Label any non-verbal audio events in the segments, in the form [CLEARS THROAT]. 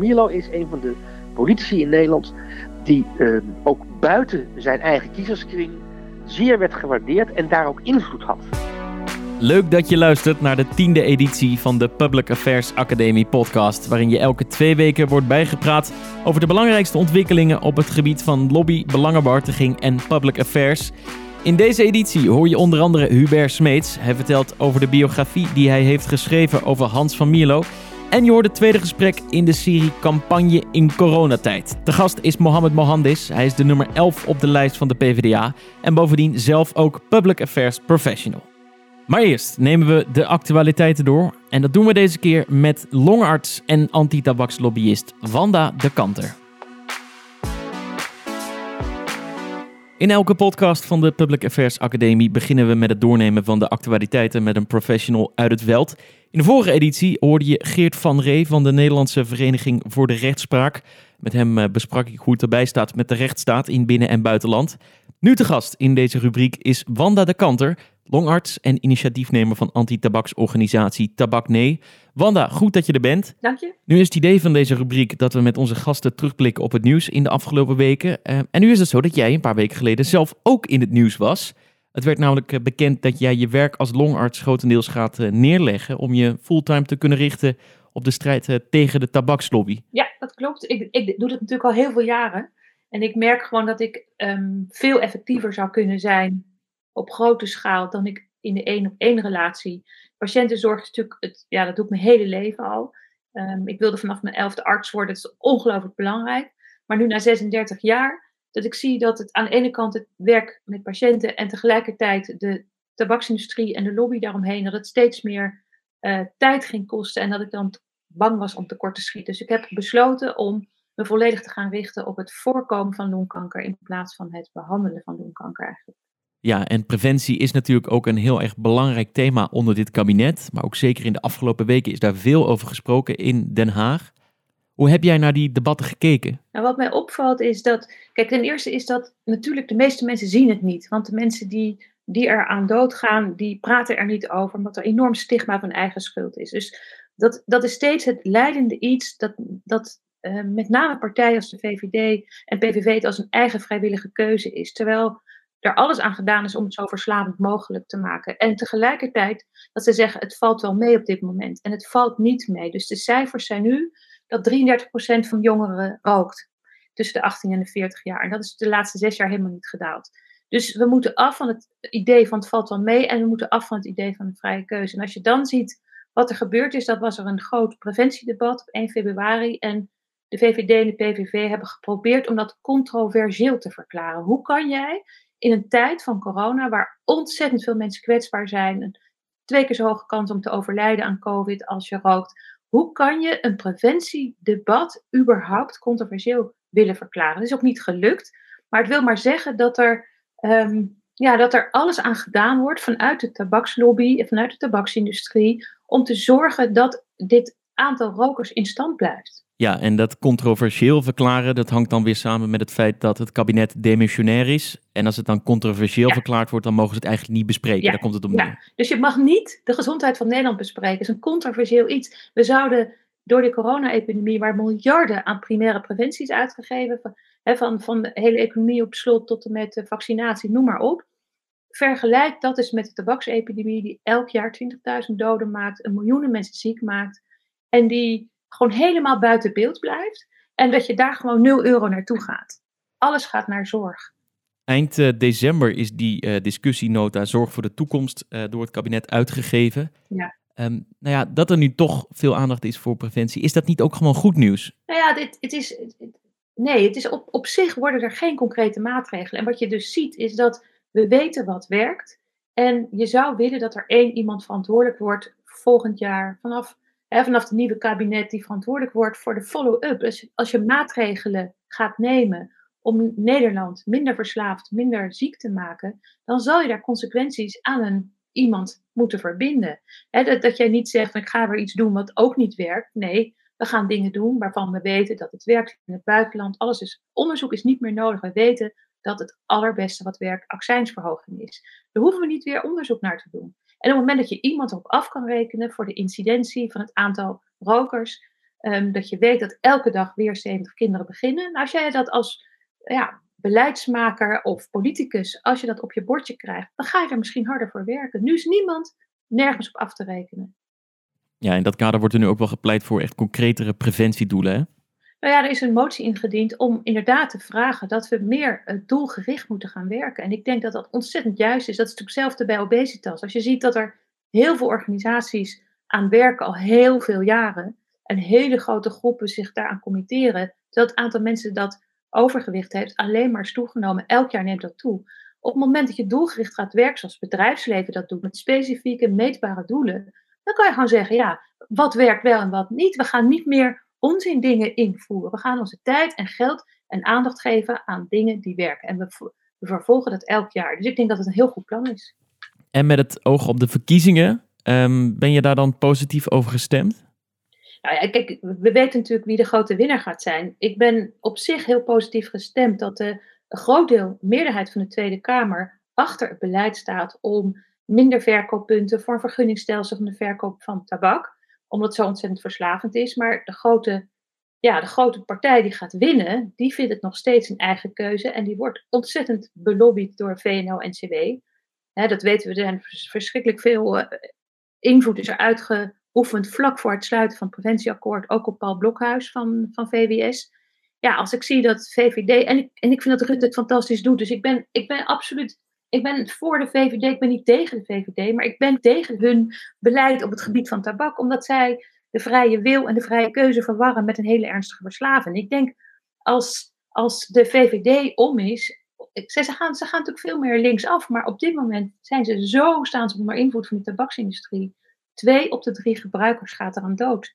van is een van de politici in Nederland die uh, ook buiten zijn eigen kiezerskring zeer werd gewaardeerd en daar ook invloed had. Leuk dat je luistert naar de tiende editie van de Public Affairs Academie podcast, waarin je elke twee weken wordt bijgepraat over de belangrijkste ontwikkelingen op het gebied van lobby, belangenbehartiging en public affairs. In deze editie hoor je onder andere Hubert Smeets. Hij vertelt over de biografie die hij heeft geschreven over Hans van Mierlo. En je hoort het tweede gesprek in de serie Campagne in coronatijd. De gast is Mohamed Mohandis. Hij is de nummer 11 op de lijst van de PvdA. En bovendien zelf ook Public Affairs Professional. Maar eerst nemen we de actualiteiten door. En dat doen we deze keer met longarts en antitabakslobbyist Wanda de Kanter. In elke podcast van de Public Affairs Academie beginnen we met het doornemen van de actualiteiten met een professional uit het veld. In de vorige editie hoorde je Geert van Ree van de Nederlandse Vereniging voor de Rechtspraak. Met hem eh, besprak ik hoe het erbij staat met de rechtsstaat in binnen- en buitenland. Nu te gast in deze rubriek is Wanda de Kanter, longarts en initiatiefnemer van anti-tabaksorganisatie Tabak Nee. Wanda, goed dat je er bent. Dank je. Nu is het idee van deze rubriek dat we met onze gasten terugblikken op het nieuws in de afgelopen weken. Uh, en nu is het zo dat jij een paar weken geleden zelf ook in het nieuws was. Het werd namelijk eh, bekend dat jij je werk als longarts grotendeels gaat uh, neerleggen om je fulltime te kunnen richten op de strijd tegen de tabakslobby. Ja, dat klopt. Ik, ik doe dat natuurlijk al heel veel jaren. En ik merk gewoon dat ik um, veel effectiever zou kunnen zijn op grote schaal dan ik in de één op één relatie. Patiëntenzorg is natuurlijk, het, ja, dat doe ik mijn hele leven al. Um, ik wilde vanaf mijn elfde arts worden, dat is ongelooflijk belangrijk. Maar nu na 36 jaar, dat ik zie dat het aan de ene kant het werk met patiënten en tegelijkertijd de tabaksindustrie en de lobby daaromheen, dat het steeds meer uh, tijd ging kosten en dat ik dan bang was om tekort te schieten. Dus ik heb besloten om me volledig te gaan richten op het voorkomen van longkanker in plaats van het behandelen van longkanker eigenlijk. Ja, en preventie is natuurlijk ook een heel erg belangrijk thema onder dit kabinet. Maar ook zeker in de afgelopen weken is daar veel over gesproken in Den Haag. Hoe heb jij naar die debatten gekeken? Nou, wat mij opvalt is dat, kijk, ten eerste is dat natuurlijk de meeste mensen zien het niet. Want de mensen die, die er aan doodgaan, die praten er niet over, omdat er enorm stigma van eigen schuld is. Dus dat, dat is steeds het leidende iets dat, dat uh, met name partijen als de VVD en PVV het als een eigen vrijwillige keuze is. Terwijl er alles aan gedaan is om het zo verslavend mogelijk te maken. En tegelijkertijd dat ze zeggen, het valt wel mee op dit moment. En het valt niet mee. Dus de cijfers zijn nu dat 33% van jongeren rookt. Tussen de 18 en de 40 jaar. En dat is de laatste zes jaar helemaal niet gedaald. Dus we moeten af van het idee van het valt wel mee. En we moeten af van het idee van de vrije keuze. En als je dan ziet wat er gebeurd is, dat was er een groot preventiedebat op 1 februari. En de VVD en de PVV hebben geprobeerd om dat controversieel te verklaren. Hoe kan jij in een tijd van corona, waar ontzettend veel mensen kwetsbaar zijn, twee keer zo hoge kans om te overlijden aan COVID als je rookt, hoe kan je een preventiedebat überhaupt controversieel willen verklaren? Dat is ook niet gelukt, maar het wil maar zeggen dat er, um, ja, dat er alles aan gedaan wordt vanuit de tabakslobby en vanuit de tabaksindustrie om te zorgen dat dit aantal rokers in stand blijft. Ja, en dat controversieel verklaren, dat hangt dan weer samen met het feit dat het kabinet demissionair is. En als het dan controversieel verklaard wordt, dan mogen ze het eigenlijk niet bespreken. Ja. Daar komt het om neer. Ja. Dus je mag niet de gezondheid van Nederland bespreken. Dat is een controversieel iets. We zouden door de corona-epidemie, waar miljarden aan primaire preventie is uitgegeven, van, van, van de hele economie op slot tot en met vaccinatie, noem maar op. Vergelijk dat eens met de tabaksepidemie, die elk jaar 20.000 doden maakt, een miljoenen mensen ziek maakt. En die gewoon helemaal buiten beeld blijft. En dat je daar gewoon 0 euro naartoe gaat. Alles gaat naar zorg. Eind uh, december is die uh, discussienota Zorg voor de Toekomst uh, door het kabinet uitgegeven. Ja. Um, nou ja, dat er nu toch veel aandacht is voor preventie, is dat niet ook gewoon goed nieuws? Nou ja, dit, het is, nee, het is op, op zich worden er geen concrete maatregelen. En wat je dus ziet is dat we weten wat werkt. En je zou willen dat er één iemand verantwoordelijk wordt volgend jaar vanaf vanaf het nieuwe kabinet die verantwoordelijk wordt voor de follow-up. Dus als je maatregelen gaat nemen om Nederland minder verslaafd, minder ziek te maken, dan zal je daar consequenties aan een iemand moeten verbinden. dat, dat jij niet zegt, ik ga weer iets doen wat ook niet werkt. Nee, we gaan dingen doen waarvan we weten dat het werkt in het buitenland. Alles is, onderzoek is niet meer nodig. We weten dat het allerbeste wat werkt accijnsverhoging is. Daar hoeven we niet weer onderzoek naar te doen. En op het moment dat je iemand op af kan rekenen voor de incidentie van het aantal rokers, Ehm, dat je weet dat elke dag weer 70 kinderen beginnen. Nou, als jij dat als ja, beleidsmaker of politicus, als je dat op je bordje krijgt, dan ga je er misschien harder voor werken. Nu is niemand nergens op af te rekenen. Ja, in dat kader wordt er nu ook wel gepleit voor echt concretere preventiedoelen. Hè? Nou ja, er is een motie ingediend om inderdaad te vragen dat we meer uh, doelgericht moeten gaan werken. En ik denk dat dat ontzettend juist is. Dat is natuurlijk hetzelfde bij obesitas. Als je ziet dat er heel veel organisaties aan werken al heel veel jaren en hele grote groepen zich daaraan committeren, dat het aantal mensen dat overgewicht heeft alleen maar is toegenomen. Elk jaar neemt dat toe. Op het moment dat je doelgericht gaat werken, zoals bedrijfsleven dat doet, met specifieke meetbare doelen, dan kan je gewoon zeggen, ja, wat werkt wel en wat niet. We gaan niet meer onzin dingen invoeren. We gaan onze tijd en geld en aandacht geven aan dingen die werken. En we, we vervolgen dat elk jaar. Dus ik denk dat het een heel goed plan is. En met het oog op de verkiezingen, um, ben je daar dan positief over gestemd? Nou ja, kijk, we weten natuurlijk wie de grote winnaar gaat zijn. Ik ben op zich heel positief gestemd dat de een groot deel, meerderheid van de Tweede Kamer, achter het beleid staat om minder verkooppunten voor een vergunningstelsel van de verkoop van tabak. Omdat het zo ontzettend verslavend is. Maar de grote, ja, de grote partij die gaat winnen, die vindt het nog steeds een eigen keuze. En die wordt ontzettend belobbyd door VNO-NCW. dat weten we, er zijn verschrikkelijk veel uh, invloed is er uitgeoefend vlak voor het sluiten van het preventieakkoord, ook op Paul Blokhuis van, van VWS ja, als ik zie dat VVD, en ik, en ik vind dat Rutte het fantastisch doet, dus ik ben, ik ben absoluut, ik ben voor de VVD, ik ben niet tegen de VVD, maar ik ben tegen hun beleid op het gebied van tabak, omdat zij de vrije wil en de vrije keuze verwarren met een hele ernstige verslaving. Ik denk, als, als de VVD om is, ze, gaan, ze gaan natuurlijk veel meer linksaf, maar op dit moment zijn ze zo, staan ze onder invloed van de tabaksindustrie. Twee op de drie gebruikers gaat er aan dood,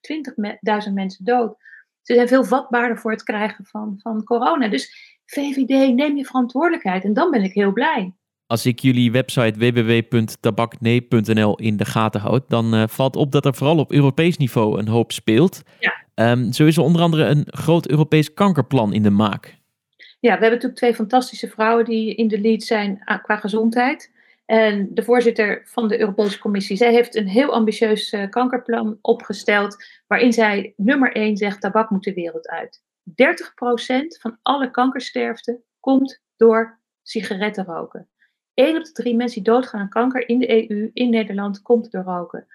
20.000 mensen dood. Ze zijn veel vatbaarder voor het krijgen van, van corona. Dus VVD, neem je verantwoordelijkheid. En dan ben ik heel blij. Als ik jullie website www.tabaknee.nl in de gaten houd, dan uh, valt op dat er vooral op Europees niveau een hoop speelt. Ja. Um, zo is er onder andere een groot Europees kankerplan in de maak. Ja, we hebben natuurlijk twee fantastische vrouwen die in de lead zijn qua gezondheid. En de voorzitter van de Europese Commissie, zij heeft een heel ambitieus uh, kankerplan opgesteld, waarin zij nummer één zegt, tabak moet de wereld uit. 30% van alle kankersterfte komt door sigaretten roken. 1 op de drie mensen die doodgaan aan kanker in de EU, in Nederland, komt door roken.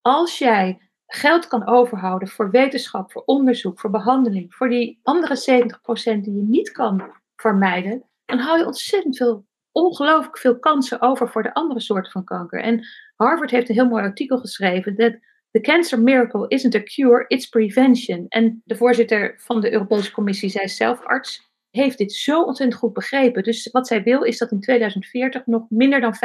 Als jij geld kan overhouden voor wetenschap, voor onderzoek, voor behandeling, voor die andere 70% die je niet kan vermijden, dan hou je ontzettend veel ongelooflijk veel kansen over voor de andere soorten van kanker. En Harvard heeft een heel mooi artikel geschreven dat the cancer miracle isn't a cure, it's prevention. En de voorzitter van de Europese Commissie, zij zelf arts, heeft dit zo ontzettend goed begrepen. Dus wat zij wil is dat in 2040 nog minder dan 5%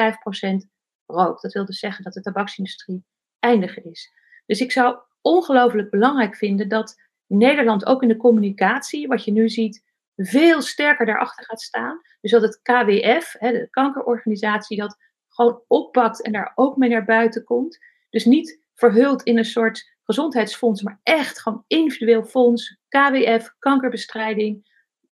rookt. Dat wil dus zeggen dat de tabaksindustrie eindig is. Dus ik zou ongelooflijk belangrijk vinden dat Nederland ook in de communicatie, wat je nu ziet, veel sterker daarachter gaat staan. Dus dat het KWF, de kankerorganisatie, dat gewoon oppakt en daar ook mee naar buiten komt. Dus niet verhuld in een soort gezondheidsfonds, maar echt gewoon individueel fonds, KWF, kankerbestrijding.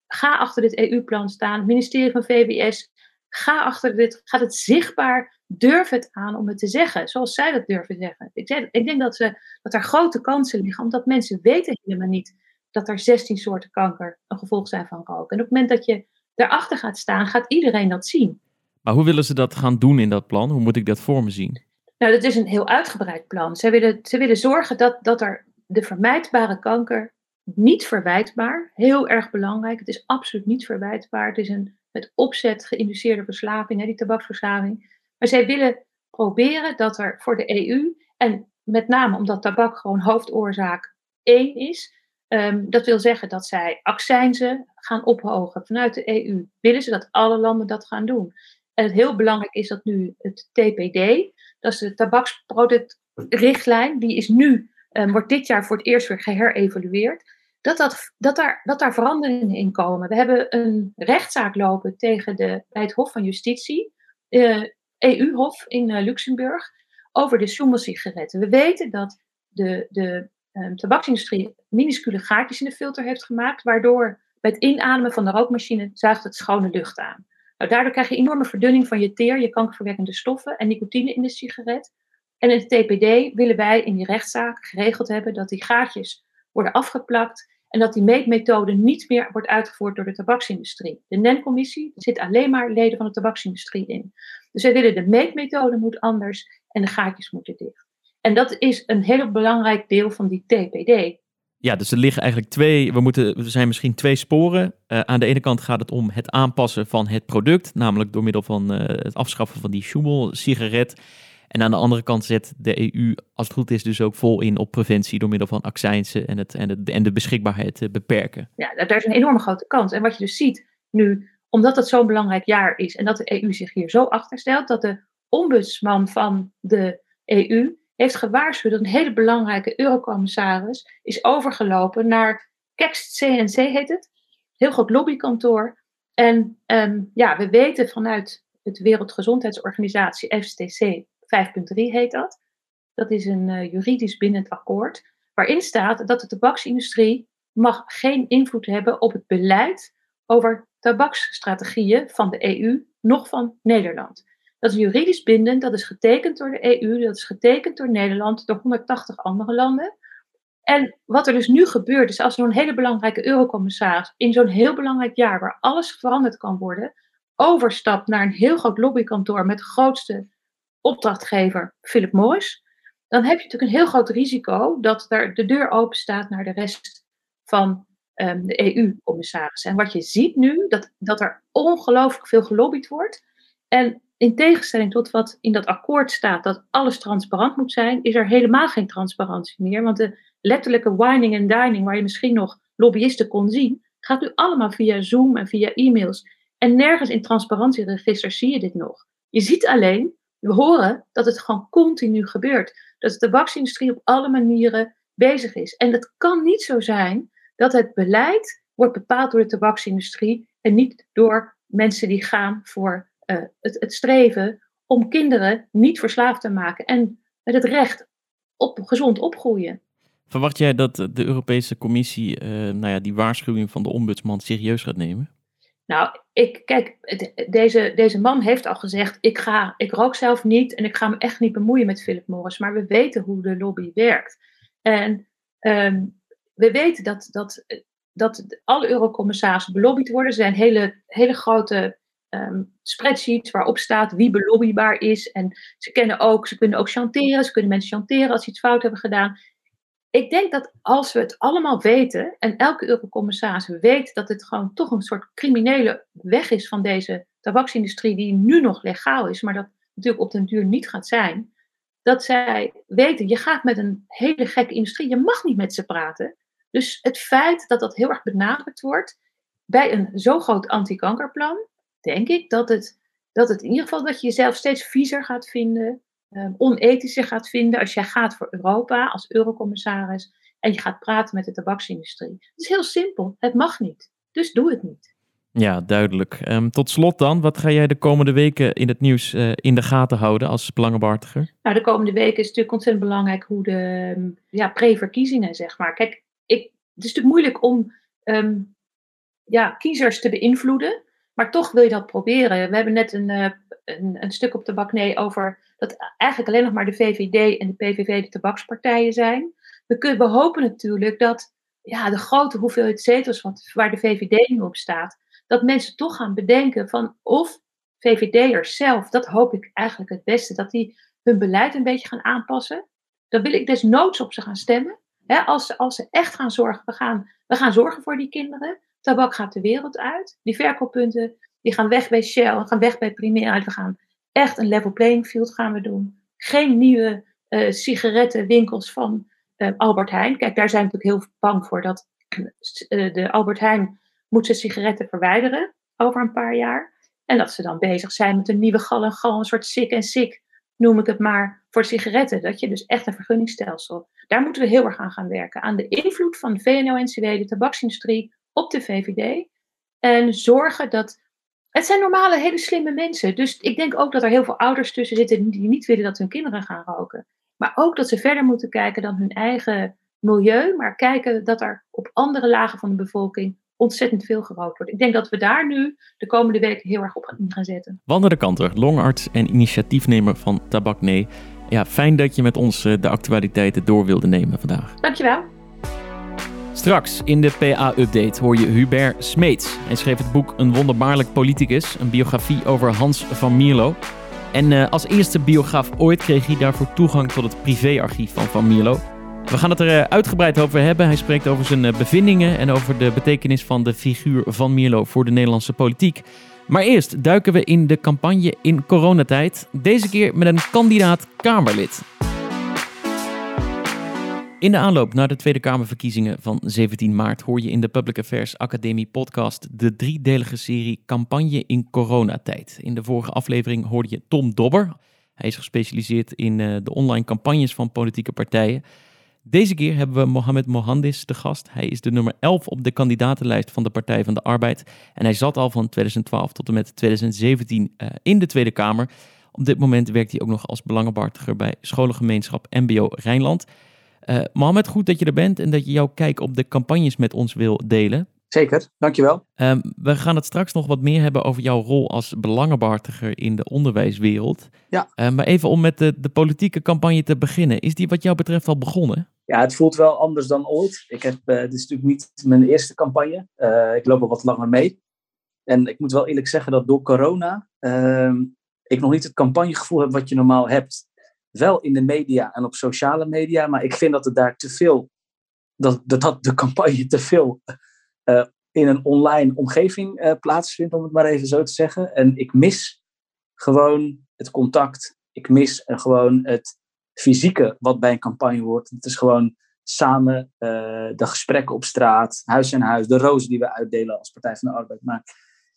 Ga achter dit EU-plan staan, het ministerie van VWS. Ga achter dit, gaat het zichtbaar, durf het aan om het te zeggen, zoals zij dat durven zeggen. Ik, zeg, ik denk dat, ze, dat er grote kansen liggen, omdat mensen weten helemaal niet dat er 16 soorten kanker een gevolg zijn van roken. En op het moment dat je daarachter gaat staan, gaat iedereen dat zien. Maar hoe willen ze dat gaan doen in dat plan? Hoe moet ik dat voor me zien? Nou, dat is een heel uitgebreid plan. Ze willen, ze willen zorgen dat, dat er de vermijdbare kanker niet verwijtbaar, heel erg belangrijk. Het is absoluut niet verwijtbaar. Het is een met opzet geïnduceerde verslaving, hè, die tabaksverslaving. Maar zij willen proberen dat er voor de EU, en met name omdat tabak gewoon hoofdoorzaak 1 is, Ehm, dat wil zeggen dat zij accijnzen gaan ophogen vanuit de EU. Willen ze dat alle landen dat gaan doen? En het heel belangrijk is dat nu het TPD, dat is de tabaksproductrichtlijn, die is nu, um, wordt dit jaar voor het eerst weer geherevalueerd. Dat, dat, dat, daar, dat daar veranderingen in komen. We hebben een rechtszaak lopen tegen de, bij het Hof van Justitie, uh, eh, EU-hof in uh, Luxemburg, over de Schummel-sigaretten. We weten dat de, de um, tabaksindustrie minuscule gaatjes in de filter heeft gemaakt, waardoor bij het inademen van de rookmachine zuigt het schone lucht aan. Nou, daardoor krijg je enorme verdunning van je teer, je kankerverwekkende stoffen en nicotine in de sigaret. En in het TPD willen wij in die rechtszaak geregeld hebben dat die gaatjes worden afgeplakt en dat die meetmethode niet meer wordt uitgevoerd door de tabaksindustrie. De NEN-commissie, zit alleen maar leden van de tabaksindustrie in. Dus wij willen de meetmethode moet anders en de gaatjes moeten dicht. En dat is een heel belangrijk deel van die TPD. Ja, dus er liggen eigenlijk twee, we moeten, er zijn misschien twee sporen. Uh, aan de ene kant gaat het om het aanpassen van het product, namelijk door middel van uh, het afschaffen van die Schumel-sigaret. En aan de andere kant zet de EU, als het goed is, dus ook vol in op preventie door middel van accijnsen en, het, en, het, en de beschikbaarheid beperken. Ja, daar is een enorme grote kans. En wat je dus ziet nu, omdat het zo'n belangrijk jaar is en dat de EU zich hier zo achter stelt, dat de ombudsman van de EU heeft gewaarschuwd dat een hele belangrijke eurocommissaris is overgelopen naar Kext CNC heet het. Heel groot lobbykantoor. En um, ja, we weten vanuit het Wereldgezondheidsorganisatie, FCTC 5.3 heet dat. Dat is een uh, juridisch bindend akkoord. Waarin staat dat de tabaksindustrie mag geen invloed hebben op het beleid over tabaksstrategieën van de EU, nog van Nederland. Dat is juridisch bindend, dat is getekend door de EU, dat is getekend door Nederland, door 180 andere landen. En wat er dus nu gebeurt, is als zo'n hele belangrijke eurocommissaris in zo'n heel belangrijk jaar, waar alles veranderd kan worden, overstapt naar een heel groot lobbykantoor met de grootste opdrachtgever, Philip Morris, dan heb je natuurlijk een heel groot risico dat daar de deur open staat naar de rest van um, de EU-commissarissen. En wat je ziet nu, dat, dat er ongelooflijk veel gelobbyd wordt. En in tegenstelling tot wat in dat akkoord staat, dat alles transparant moet zijn, is er helemaal geen transparantie meer. Want de letterlijke wining en dining, waar je misschien nog lobbyisten kon zien, gaat nu allemaal via Zoom en via e-mails. En nergens in transparantieregisters zie je dit nog. Je ziet alleen, we horen dat het gewoon continu gebeurt. Dat de tabaksindustrie op alle manieren bezig is. En het kan niet zo zijn dat het beleid wordt bepaald door de tabaksindustrie en niet door mensen die gaan voor uh, het, streven om kinderen niet verslaafd te maken en met het recht op gezond opgroeien. Verwacht jij dat de Europese Commissie uh, nou ja, die waarschuwing van de ombudsman serieus gaat nemen? Nou, ik, kijk, deze, deze man heeft al gezegd: ik, ga, ik rook zelf niet en ik ga me echt niet bemoeien met Philip Morris. Maar we weten hoe de lobby werkt. En um, we weten dat, dat, dat alle eurocommissarissen belobbyd worden. Er zijn hele, hele grote um, spreadsheets waarop staat wie belobbybaar is. En ze, kennen ook, ze kunnen ook chanteren, ze kunnen mensen chanteren als ze iets fout hebben gedaan. Ik denk dat als we het allemaal weten, en elke eurocommissaris weet dat het gewoon toch een soort criminele weg is van deze tabaksindustrie, die nu nog legaal is, maar dat natuurlijk op den duur niet gaat zijn, dat zij weten, je gaat met een hele gekke industrie, je mag niet met ze praten. Dus het feit dat dat heel erg benadrukt wordt bij een zo groot antikankerplan, denk ik dat het, dat het in ieder geval dat je jezelf steeds viezer gaat vinden, um, onethischer gaat vinden als jij gaat voor Europa als eurocommissaris en je gaat praten met de tabaksindustrie. Het is heel simpel, het mag niet. Dus doe het niet. Ja, duidelijk. Um, tot slot dan, wat ga jij de komende weken in het nieuws uh, in de gaten houden als belangenbehartiger? Nou, de komende weken is natuurlijk ontzettend belangrijk hoe de um, ja, pre-verkiezingen, zeg maar. Kijk, ik, het is natuurlijk moeilijk om um, ja, kiezers te beïnvloeden. Maar toch wil je dat proberen. We hebben net een, uh, een, een, stuk op de baknee over dat eigenlijk alleen nog maar de VVD en de PVV de tabakspartijen zijn. We, kunnen, we hopen natuurlijk dat ja, de grote hoeveelheid zetels wat, waar de VVD nu op staat, dat mensen toch gaan bedenken van of VVD'ers zelf, dat hoop ik eigenlijk het beste, dat die hun beleid een beetje gaan aanpassen. Dan wil ik desnoods op ze gaan stemmen. als, ze, als ze echt gaan zorgen, we gaan, we gaan zorgen voor die kinderen. Tabak gaat de wereld uit. Die verkooppunten die gaan weg bij Shell, gaan weg bij Primera. We gaan echt een level playing field gaan we doen. Geen nieuwe uh, sigarettenwinkels van uh, Albert Heijn. Kijk, daar zijn we natuurlijk heel bang voor dat uh, de Albert Heijn moet zijn sigaretten verwijderen over een paar jaar. En dat ze dan bezig zijn met een nieuwe gal en gal, een soort sick en sick, noem ik het maar, voor sigaretten. Dat je dus echt een vergunningstelsel. Daar moeten we heel erg aan gaan werken. Aan de invloed van VNO-NCW, de tabaksindustrie, op de VVD. En zorgen dat. Het zijn normale, hele slimme mensen. Dus ik denk ook dat er heel veel ouders tussen zitten die niet willen dat hun kinderen gaan roken. Maar ook dat ze verder moeten kijken dan hun eigen milieu, maar kijken dat er op andere lagen van de bevolking ontzettend veel gerookt wordt. Ik denk dat we daar nu de komende weken heel erg op gaan zetten. Wander de Kanter, longarts en initiatiefnemer van Tabak Nee. Ja, fijn dat je met ons eh, de actualiteiten door wilde nemen vandaag. Dankjewel. Straks in de PA-update hoor je Hubert Smeets. Hij schreef het boek Een wonderbaarlijk politicus, een biografie over Hans van Mierlo. En uh, als eerste biograaf ooit kreeg hij daarvoor toegang tot het privéarchief van Van Mierlo. We gaan het er uh, uitgebreid over hebben. Hij spreekt over zijn uh, bevindingen en over de betekenis van de figuur van Mierlo voor de Nederlandse politiek. Maar eerst duiken we in de campagne in coronatijd. Deze keer met een kandidaat Kamerlid. In de aanloop naar de Tweede Kamerverkiezingen van 17 maart hoor je in de Public Affairs Academie podcast de driedelige serie Campagne in coronatijd. In de vorige aflevering hoorde je Tom Dobber. Hij is gespecialiseerd in uh, de online campagnes van politieke partijen. Deze keer hebben we Mohamed Mohandis te gast. Hij is de nummer 11 op de kandidatenlijst van de Partij van de Arbeid. En hij zat al van 2012 tot en met 2017 uh, in de Tweede Kamer. Op dit moment werkt hij ook nog als belangenbehartiger bij scholengemeenschap MBO Rijnland. Uh, Mohamed, goed dat je er bent en dat je jouw kijk op de campagnes met ons wil delen. Zeker, dankjewel. Um, we gaan het straks nog wat meer hebben over jouw rol als belangenbehartiger in de onderwijswereld. Ja. Uh, maar even om met de, de, politieke campagne te beginnen. Is die wat jou betreft al begonnen? Ja, het voelt wel anders dan ooit. Ik heb, uh, dit is natuurlijk niet mijn eerste campagne. ik loop al wat langer mee. En ik moet wel eerlijk zeggen dat door corona ehm, ik nog niet het campagnegevoel heb wat je normaal hebt wel in de media en op sociale media, maar ik vind dat het daar te veel, dat, dat, de campagne te veel uh, in een online omgeving uh, plaatsvindt, om het maar even zo te zeggen. En ik mis gewoon het contact, ik mis uh, gewoon het fysieke wat bij een campagne hoort. Het is gewoon samen de gesprekken op straat, huis en huis, de rozen die we uitdelen als Partij van de Arbeid. Maar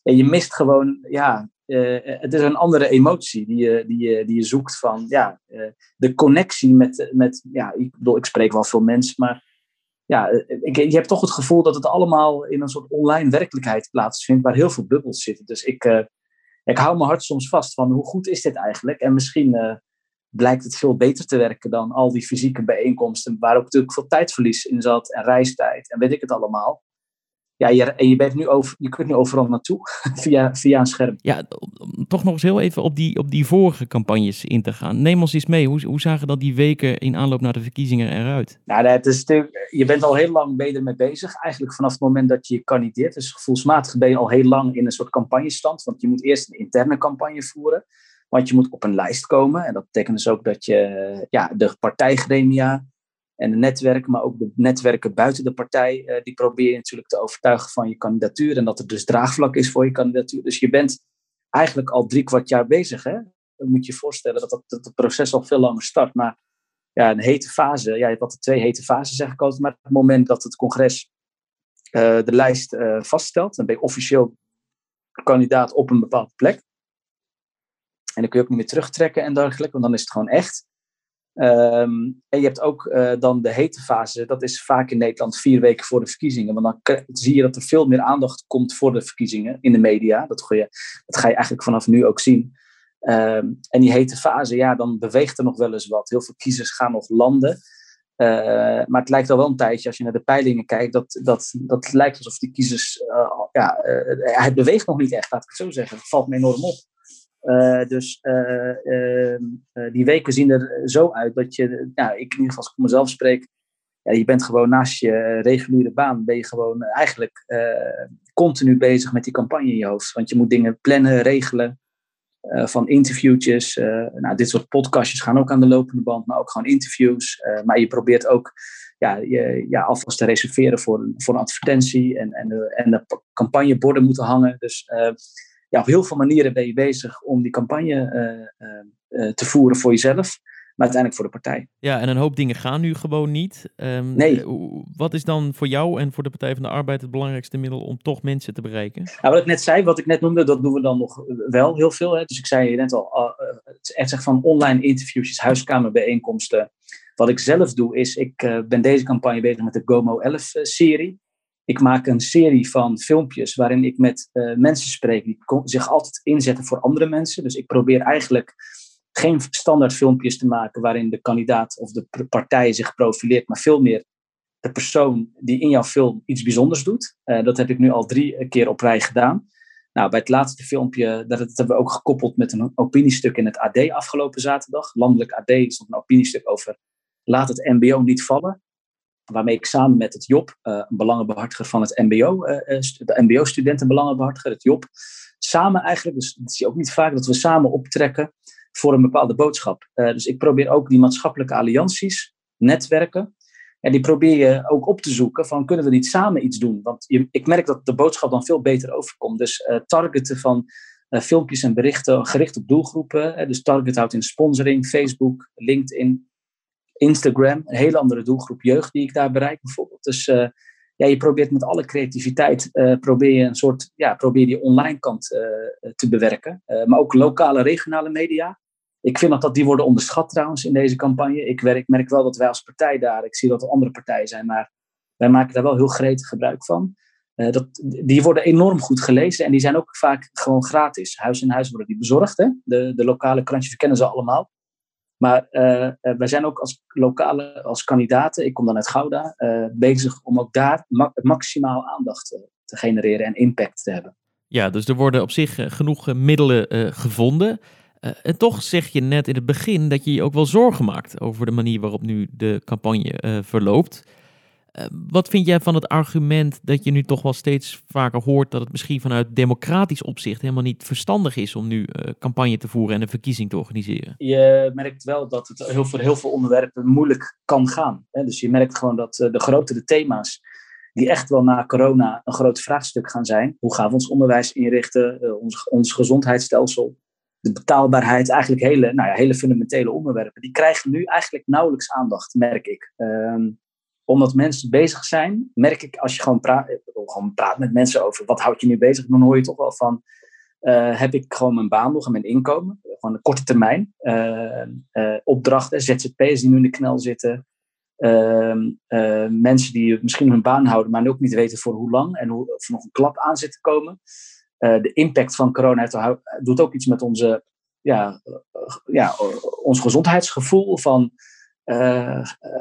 ja, je mist gewoon, ja, het is een andere emotie die je, die die je zoekt van, ja, uh, de connectie met, met, ja, ik bedoel, ik spreek wel veel mensen, maar ja, je hebt toch het gevoel dat het allemaal in een soort online werkelijkheid plaatsvindt, waar heel veel bubbels zitten. Dus ik, ik hou mijn hart soms vast van, hoe goed is dit eigenlijk? En misschien blijkt het veel beter te werken dan al die fysieke bijeenkomsten, waar ook natuurlijk veel tijdverlies in zat en reistijd en weet ik het allemaal ja, je, en je, bent nu over, je kunt nu overal naartoe [LAUGHS] via, via een scherm. Ja, om toch nog eens heel even op die, op die vorige campagnes in te gaan. Neem ons eens mee. Hoe, hoe zagen dat die weken in aanloop naar de verkiezingen eruit? Nou, het is natuurlijk, je bent al heel lang ben ermee bezig. Eigenlijk vanaf het moment dat je kandideert. Dus gevoelsmatig ben je al heel lang in een soort campagnestand. Want je moet eerst een interne campagne voeren. Want je moet op een lijst komen. En dat betekent dus ook dat je ja, de partijgremia en de netwerken, maar ook de netwerken buiten de partij, uh, die probeer je natuurlijk te overtuigen van je kandidatuur en dat er dus draagvlak is voor je kandidatuur. Dus je bent eigenlijk al drie kwart jaar bezig. Hè? Dan moet je je voorstellen dat, dat, het proces al veel langer start. Maar ja, een hete fase, ja, je hebt altijd twee hete fasen zeg ik altijd, maar op het moment dat het congres uh, de lijst uh, vaststelt, dan ben je officieel kandidaat op een bepaalde plek. En dan kun je ook niet meer terugtrekken en dergelijke, want dan is het gewoon echt. Um, en je hebt ook uh, dan de hete fase. Dat is vaak in Nederland vier weken voor de verkiezingen. Want dan zie je dat er veel meer aandacht komt voor de verkiezingen in de media. Dat ga je, dat ga je eigenlijk vanaf nu ook zien. Um, en die hete fase, ja, dan beweegt er nog wel eens wat. Heel veel kiezers gaan nog landen. Uh, maar het lijkt al wel een tijdje, als je naar de peilingen kijkt, dat, dat, dat lijkt alsof die kiezers. Uh, ja, het beweegt nog niet echt, laat ik het zo zeggen. Het valt me enorm op. Uh, dus uh, uh, die weken zien er zo uit dat je, nou, ik in ieder geval als ik mezelf spreek, ja, je bent gewoon naast je reguliere baan, ben je gewoon eigenlijk continu bezig met die campagne in je hoofd. Want je moet dingen plannen, regelen, van interviewtjes. nou, dit soort podcastjes gaan ook aan de lopende band, maar ook gewoon interviews. maar je probeert ook ja, je, ja, alvast te reserveren voor, voor een advertentie en, en, en de campagneborden moeten hangen. Dus ja, op heel veel manieren ben je bezig om die campagne uh, uh, te voeren voor jezelf, maar uiteindelijk voor de partij. Ja, en een hoop dingen gaan nu gewoon niet. Um, nee. Wat is dan voor jou en voor de Partij van de Arbeid het belangrijkste middel om toch mensen te bereiken? Nou, wat ik net zei, wat ik net noemde, dat doen we dan nog wel heel veel. Hè. Dus ik zei net al, uh, het echt zeg van online interviewjes, huiskamerbijeenkomsten. Wat ik zelf doe, is ik ben deze campagne bezig met de GOMO 11-serie. Ik maak een serie van filmpjes waarin ik met uh, mensen spreek die zich altijd inzetten voor andere mensen. Dus ik probeer eigenlijk geen standaard filmpjes te maken waarin de kandidaat of de partij zich profileert, maar veel meer de persoon die in jouw film iets bijzonders doet. Uh, dat heb ik nu al drie keer op rij gedaan. Nou, bij het laatste filmpje, dat, dat hebben we ook gekoppeld met een opiniestuk in het AD afgelopen zaterdag. Landelijk AD stond een opiniestuk over laat het MBO niet vallen. Waarmee ik samen met het JOB, een belangenbehartiger van het MBO, de MBO-studentenbelangenbehartiger, het JOB, samen eigenlijk, dus dat zie ook niet vaak, dat we samen optrekken voor een bepaalde boodschap. dus ik probeer ook die maatschappelijke allianties, netwerken, en die probeer je ook op te zoeken van kunnen we niet samen iets doen? Want je, ik merk dat de boodschap dan veel beter overkomt. Dus uh, targeten van filmpjes en berichten gericht op doelgroepen. Dus target houdt in sponsoring, Facebook, LinkedIn, Instagram. Een hele andere doelgroep jeugd die ik daar bereik bijvoorbeeld. Dus uh, ja, je probeert met alle creativiteit, probeer je een soort, ja, probeer die online kant te bewerken. maar ook lokale, regionale media. Ik vind dat, dat die worden onderschat trouwens in deze campagne. Ik, werk, merk wel dat wij als partij daar, ik zie dat er andere partijen zijn, maar wij maken daar wel heel gretig gebruik van. Uh, dat, die worden enorm goed gelezen en die zijn ook vaak gewoon gratis. Huis in huis worden die bezorgd. Hè? De, de lokale krantjes, kennen ze allemaal. Maar uh, wij zijn ook als lokale, als kandidaten, ik kom dan uit Gouda, uh, bezig om ook daar ma maximaal aandacht te, genereren en impact te hebben. Ja, dus er worden op zich genoeg middelen gevonden. En toch zeg je net in het begin dat je je ook wel zorgen maakt over de manier waarop nu de campagne verloopt. Uh, wat vind jij van het argument dat je nu toch wel steeds vaker hoort dat het misschien vanuit democratisch opzicht helemaal niet verstandig is om nu campagne te voeren en een verkiezing te organiseren? Je merkt wel dat het heel, voor heel veel onderwerpen moeilijk kan gaan. Hè? Dus je merkt gewoon dat de grotere thema's die echt wel na corona een groot vraagstuk gaan zijn. Hoe gaan we ons onderwijs inrichten, ons, ons gezondheidsstelsel? de betaalbaarheid, eigenlijk hele, nou ja, hele fundamentele onderwerpen, die krijgen nu eigenlijk nauwelijks aandacht, merk ik. Um, omdat mensen bezig zijn, merk ik als je gewoon praat, gewoon praat met mensen over wat houdt je nu bezig, dan hoor je toch wel van, uh, heb ik gewoon mijn baan nog en mijn inkomen, gewoon een korte termijn, uh, uh, opdrachten, ZZP'ers die nu in de knel zitten, ehm, mensen die misschien hun baan houden, maar ook niet weten voor hoe lang en hoe, of er nog een klap aan zit te komen. Eh, de impact van corona doet ook iets met onze, ja, eh, ja, ons gezondheidsgevoel. Van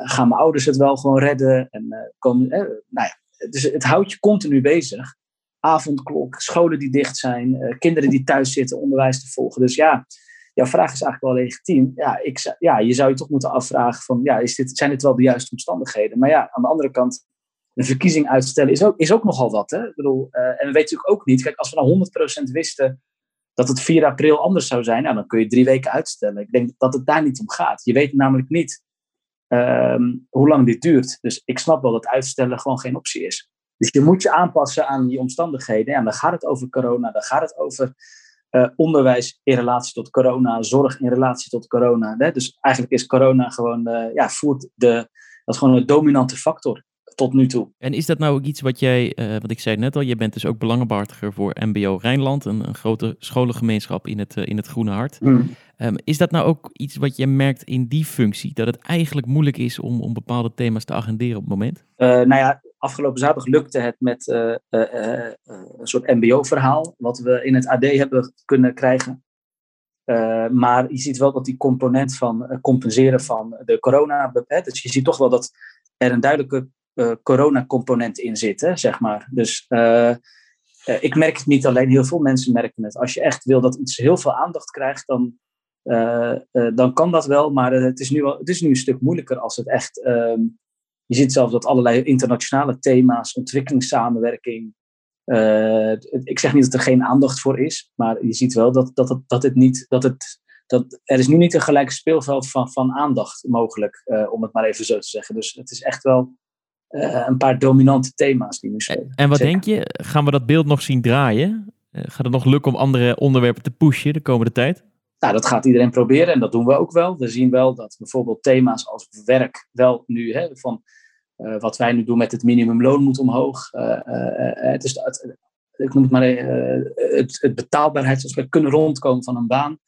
gaan mijn ouders het wel gewoon redden? En, komen, nou ja, dus het houdt je continu bezig. Avondklok, scholen die dicht zijn, kinderen die thuis zitten, onderwijs te volgen. Dus ja, jouw vraag is eigenlijk wel legitiem. Ja, ik, ja, je zou je toch moeten afvragen van, ja, is dit, zijn dit wel de juiste omstandigheden? Maar ja, aan de andere kant een verkiezing uitstellen is ook, is ook nogal wat. Hè? Bedoel, en we weten natuurlijk ook niet, kijk, als we nou 100% wisten dat het 4 april anders zou zijn, nou, dan kun je drie weken uitstellen. Ik denk dat het daar niet om gaat. Je weet namelijk niet um, hoe lang dit duurt. Dus ik snap wel dat uitstellen gewoon geen optie is. Dus je moet je aanpassen aan die omstandigheden. En dan gaat het over corona, dan gaat het over uh, onderwijs in relatie tot corona, zorg in relatie tot corona. Hè? Dus eigenlijk is corona gewoon, uh, ja, voert de, dat is gewoon een dominante factor tot nu toe. En is dat nou ook iets wat jij, uh, wat ik zei net al, je bent dus ook belangenbehartiger voor MBO Rijnland, een, een grote scholengemeenschap in het, in het Groene Hart. Hmm. Um, is dat nou ook iets wat je merkt in die functie, dat het eigenlijk moeilijk is om, om bepaalde thema's te agenderen op het moment? Uh, nou ja, afgelopen zaterdag lukte het met een soort MBO-verhaal, wat we in het AD hebben kunnen krijgen. maar je ziet wel dat die component van compenseren van de corona, dus je ziet toch wel dat er een duidelijke corona-component in zit, zeg maar. Dus ik merk het niet alleen, heel veel mensen merken het. Als je echt wil dat iets heel veel aandacht krijgt, dan, dan kan dat wel. Maar het is, nu wel, het is nu een stuk moeilijker als het echt. Ehm, je ziet zelfs dat allerlei internationale thema's, ontwikkelingssamenwerking. ik zeg niet dat er geen aandacht voor is, maar je ziet wel dat, dat, het, dat het niet. Dat het, dat, er is nu niet een gelijk speelveld van, van aandacht mogelijk, om het maar even zo te zeggen. Dus het is echt wel uh, een paar dominante thema's die nu spelen. En wat denk je, gaan we dat beeld nog zien draaien? Uh, gaat het nog lukken om andere onderwerpen te pushen de komende tijd? Nou, dat gaat iedereen proberen en dat doen we ook wel. We zien wel dat bijvoorbeeld thema's als werk wel nu, hè, van uh, wat wij nu doen met het minimumloon moet omhoog. het is, het, ik noem het maar het, het betaalbaarheidsaspect, kunnen rondkomen van een baan,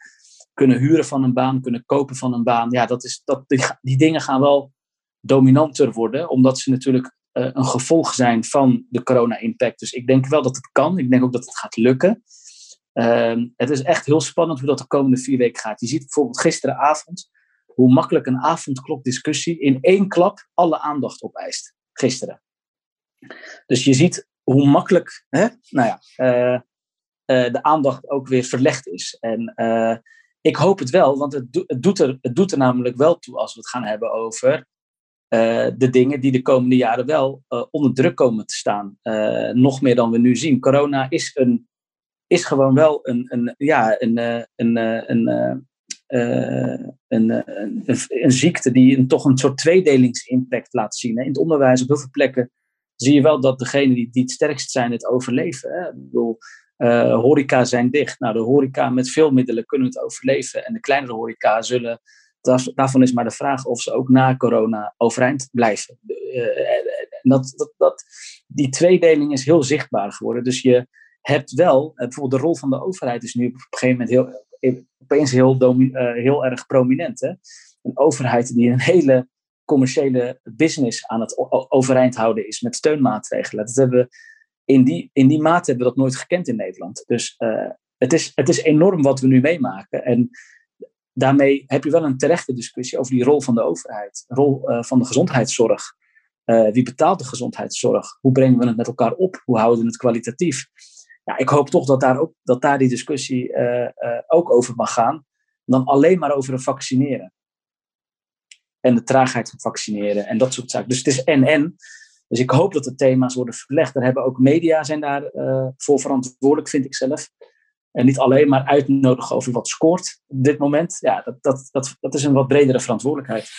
kunnen huren van een baan, kunnen kopen van een baan. Ja, dat is, dat, die, die dingen gaan wel dominanter worden, omdat ze natuurlijk uh, een gevolg zijn van de corona-impact. Dus ik denk wel dat het kan. Ik denk ook dat het gaat lukken. Uh, het is echt heel spannend hoe dat de komende vier weken gaat. Je ziet bijvoorbeeld gisteravond hoe makkelijk een avondklokdiscussie in één klap alle aandacht opeist. Gisteren. Dus je ziet hoe makkelijk hè, nou ja, uh, uh, de aandacht ook weer verlegd is. En ik hoop het wel, want het, het, doet er, het doet er namelijk wel toe als we het gaan hebben over de dingen die de komende jaren wel onder druk komen te staan. nog meer dan we nu zien. Corona is, een, is gewoon wel een, een, ja, een, een, een, een, een, een, een, ziekte die een, toch een soort tweedelingsimpact laat zien. In het onderwijs op heel veel plekken zie je wel dat degenen die, die het sterkst zijn het overleven. Hè? Ik bedoel, uh, horeca zijn dicht. Nou, de horeca met veel middelen kunnen het overleven. En de kleinere horeca zullen, daarvan is maar de vraag of ze ook na corona overeind blijven. Uh, dat, dat, dat, die tweedeling is heel zichtbaar geworden. Dus je hebt wel, bijvoorbeeld de rol van de overheid is nu op een gegeven moment heel, opeens heel, heel erg prominent. Hè? Een overheid die een hele commerciële business aan het overeind houden is met steunmaatregelen. Dat hebben we in, die, in die mate hebben we dat nooit gekend in Nederland. Dus uh, het, is, het is enorm wat we nu meemaken. En daarmee heb je wel een terechte discussie over die rol van de overheid, rol uh, van de gezondheidszorg. Uh, wie betaalt de gezondheidszorg? Hoe brengen we het met elkaar op? Hoe houden we het kwalitatief? Ja, ik hoop toch dat daar, ook, dat daar die discussie ook over mag gaan, dan alleen maar over het vaccineren en de traagheid van vaccineren en dat soort zaken. Dus het is en-en. Dus ik hoop dat de thema's worden verlegd. Daar hebben ook media zijn daar uh, voor verantwoordelijk, vind ik zelf. En niet alleen maar uitnodigen over wat scoort op dit moment. Ja, dat, dat, dat, dat is een wat bredere verantwoordelijkheid.